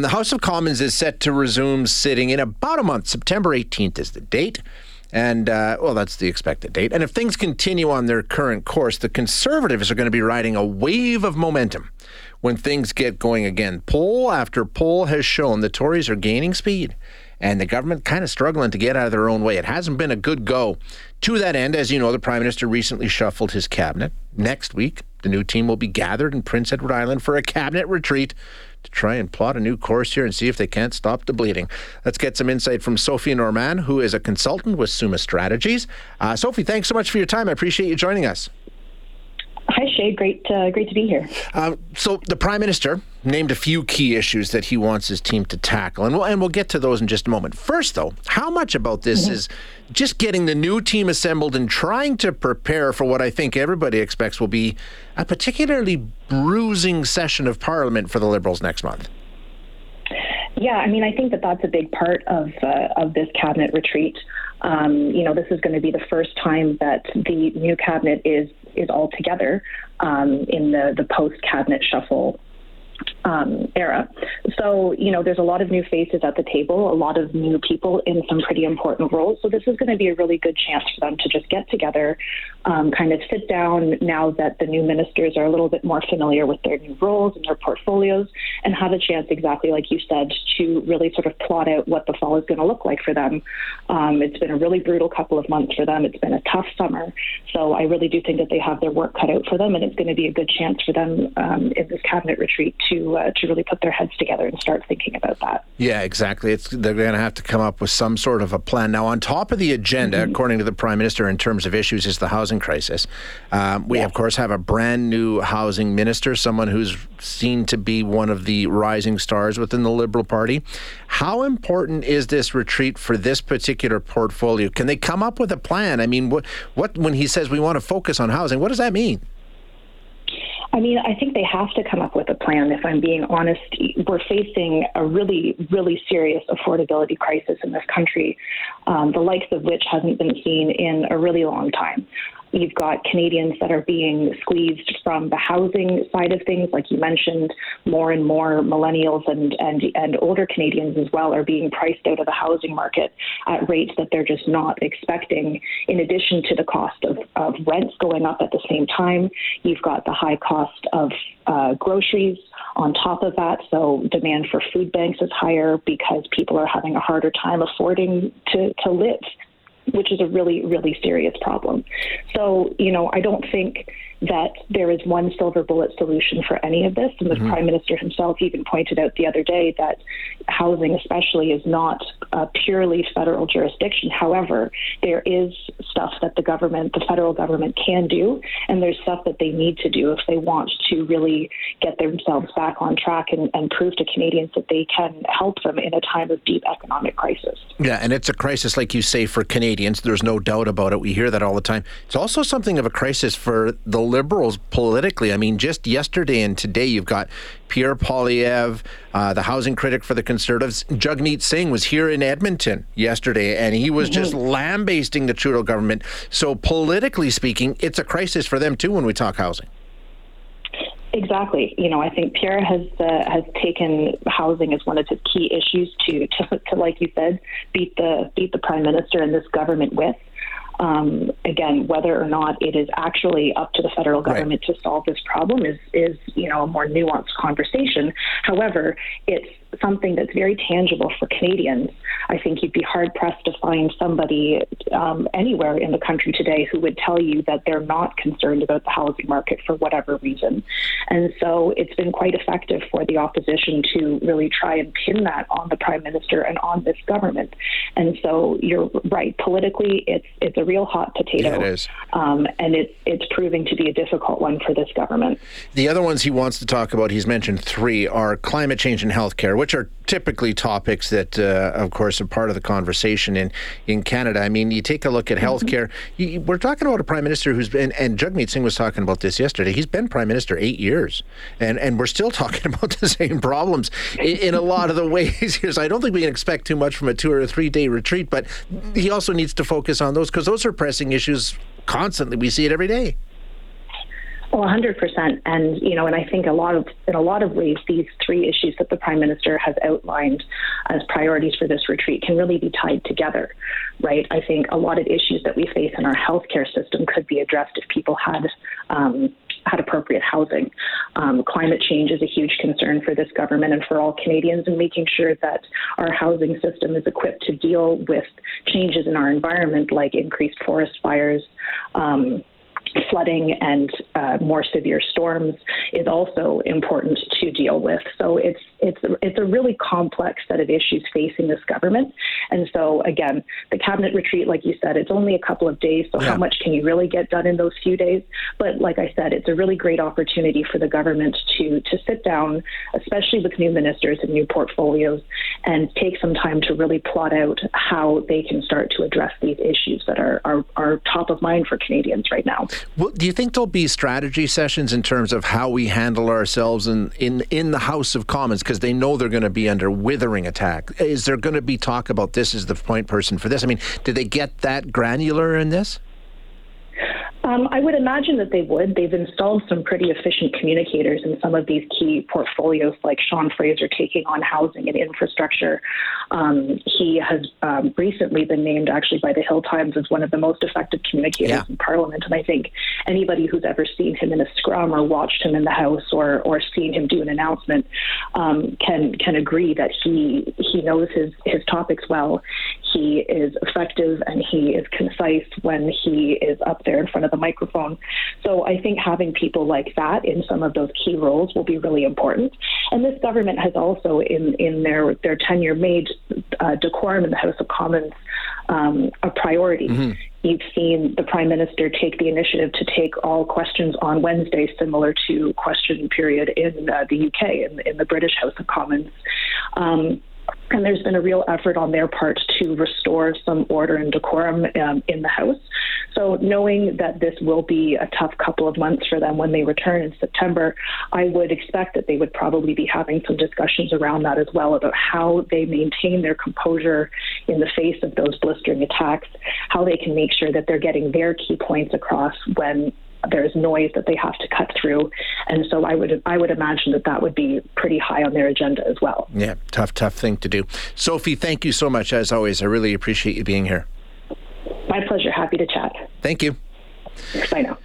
The House of Commons is set to resume sitting in about a month. September 18th is the date. And, uh, well, that's the expected date. And if things continue on their current course, the Conservatives are going to be riding a wave of momentum when things get going again. Poll after poll has shown the Tories are gaining speed and the government kind of struggling to get out of their own way. It hasn't been a good go. To that end, as you know, the Prime Minister recently shuffled his cabinet. Next week, the new team will be gathered in Prince Edward Island for a cabinet retreat to try and plot a new course here and see if they can't stop the bleeding. Let's get some insight from Sophie Normand, who is a consultant with Summa Strategies. Uh, Sophie, thanks so much for your time. I appreciate you joining us. Hi, Shay. Great, uh, great to be here. Uh, so the prime minister named a few key issues that he wants his team to tackle, and we'll, and we'll get to those in just a moment. First, though, how much about this mm-hmm. is just getting the new team assembled and trying to prepare for what I think everybody expects will be a particularly bruising session of Parliament for the Liberals next month? Yeah, I mean, I think that that's a big part of uh, of this cabinet retreat. Um, you know, this is going to be the first time that the new cabinet is is all together um, in the the post cabinet shuffle um, era. So, you know, there's a lot of new faces at the table, a lot of new people in some pretty important roles. So, this is going to be a really good chance for them to just get together, um, kind of sit down now that the new ministers are a little bit more familiar with their new roles and their portfolios, and have a chance, exactly like you said, to really sort of plot out what the fall is going to look like for them. Um, it's been a really brutal couple of months for them. It's been a tough summer. So, I really do think that they have their work cut out for them, and it's going to be a good chance for them um, in this cabinet retreat to uh, to really put their heads together and start thinking about that. Yeah, exactly. It's they're going to have to come up with some sort of a plan. Now, on top of the agenda, mm-hmm. according to the prime minister, in terms of issues, is the housing crisis. Um, we, yes. of course, have a brand new housing minister, someone who's seen to be one of the rising stars within the Liberal Party. How important is this retreat for this particular portfolio? Can they come up with a plan? I mean, what, what when he says we want to focus on housing, what does that mean? I mean, I think they have to come up with a plan. If I'm being honest, we're facing a really, really serious affordability crisis in this country, um, the likes of which hasn't been seen in a really long time. You've got Canadians that are being squeezed from the housing side of things, like you mentioned. More and more millennials and and and older Canadians as well are being priced out of the housing market at rates that they're just not expecting. In addition to the cost of, of rents going up at the same time, you've got the high cost of uh, groceries on top of that. So demand for food banks is higher because people are having a harder time affording to, to live which is a really, really serious problem. So, you know, I don't think that there is one silver bullet solution for any of this. And the mm-hmm. Prime Minister himself even pointed out the other day that housing, especially, is not a purely federal jurisdiction. However, there is stuff that the government, the federal government, can do, and there's stuff that they need to do if they want to really get themselves back on track and, and prove to Canadians that they can help them in a time of deep economic crisis. Yeah, and it's a crisis, like you say, for Canadians. There's no doubt about it. We hear that all the time. It's also something of a crisis for the liberals politically. I mean, just yesterday and today, you've got Pierre Poilievre, uh, the housing critic for the Conservatives. Jagmeet Singh was here in Edmonton yesterday, and he was just mm-hmm. lambasting the Trudeau government. So, politically speaking, it's a crisis for them too when we talk housing. Exactly. You know, I think Pierre has uh, has taken housing as one of his key issues to, to, to, like you said, beat the beat the prime minister and this government with. Um, again, whether or not it is actually up to the federal government right. to solve this problem is, is, you know, a more nuanced conversation. However, it's something that's very tangible for Canadians. I think you'd be hard pressed to find somebody um, anywhere in the country today who would tell you that they're not concerned about the housing market for whatever reason. And so it's been quite effective for the opposition to really try and pin that on the prime minister and on this government. And so you're right. Politically, it's it's a real hot potato. Yeah, it is. Um, and it's it's proving to be a difficult one for this government. The other ones he wants to talk about, he's mentioned three, are climate change and healthcare which are typically topics that, uh, of course, are part of the conversation in, in Canada. I mean, you take a look at mm-hmm. healthcare. You, we're talking about a prime minister who's been, and Jagmeet Singh was talking about this yesterday. He's been prime minister eight years, and and we're still talking about the same problems in, in a lot of the ways here. So I don't think we can expect too much from a two or three day retreat, but he also needs to focus on those because those are pressing issues constantly. We see it every day. Oh, 100%. And, you know, and I think a lot of, in a lot of ways, these three issues that the Prime Minister has outlined as priorities for this retreat can really be tied together, right? I think a lot of issues that we face in our healthcare system could be addressed if people had, um, had appropriate housing. Um, climate change is a huge concern for this government and for all Canadians, and making sure that our housing system is equipped to deal with changes in our environment, like increased forest fires. Um, flooding and uh, more severe storms is also important to deal with. So it's it's it's a really complex set of issues facing this government. And so again, the cabinet retreat, like you said, it's only a couple of days. So yeah. how much can you really get done in those few days? But like I said, it's a really great opportunity for the government to to sit down, especially with new ministers and new portfolios, and take some time to really plot out how they can start to address these issues that are are, are top of mind for Canadians right now. Well, do you think there'll be strategy sessions in terms of how we handle ourselves in in, in the House of Commons? because they know they're going to be under withering attack. Is there going to be talk about this as the point person for this? I mean, did they get that granular in this? Um, I would imagine that they would. They've installed some pretty efficient communicators in some of these key portfolios, like Sean Fraser taking on housing and infrastructure. Um, he has um, recently been named, actually, by the Hill Times as one of the most effective communicators yeah. in Parliament. And I think anybody who's ever seen him in a scrum or watched him in the House or or seen him do an announcement um, can can agree that he he knows his his topics well. He is effective and he is concise when he is up there in front of the microphone. So I think having people like that in some of those key roles will be really important. And this government has also, in, in their, their tenure, made uh, decorum in the House of Commons um, a priority. Mm-hmm. You've seen the Prime Minister take the initiative to take all questions on Wednesday, similar to question period in uh, the UK, in, in, the British House of Commons. Um, and there's been a real effort on their part to restore some order and decorum um, in the House. So, knowing that this will be a tough couple of months for them when they return in September, I would expect that they would probably be having some discussions around that as well about how they maintain their composure in the face of those blistering attacks, how they can make sure that they're getting their key points across when there's noise that they have to cut through, and so I would I would imagine that that would be pretty high on their agenda as well. Yeah, tough, tough thing to do. Sophie, thank you so much as always. I really appreciate you being here. My pleasure. Happy to chat. Thank you. Bye now.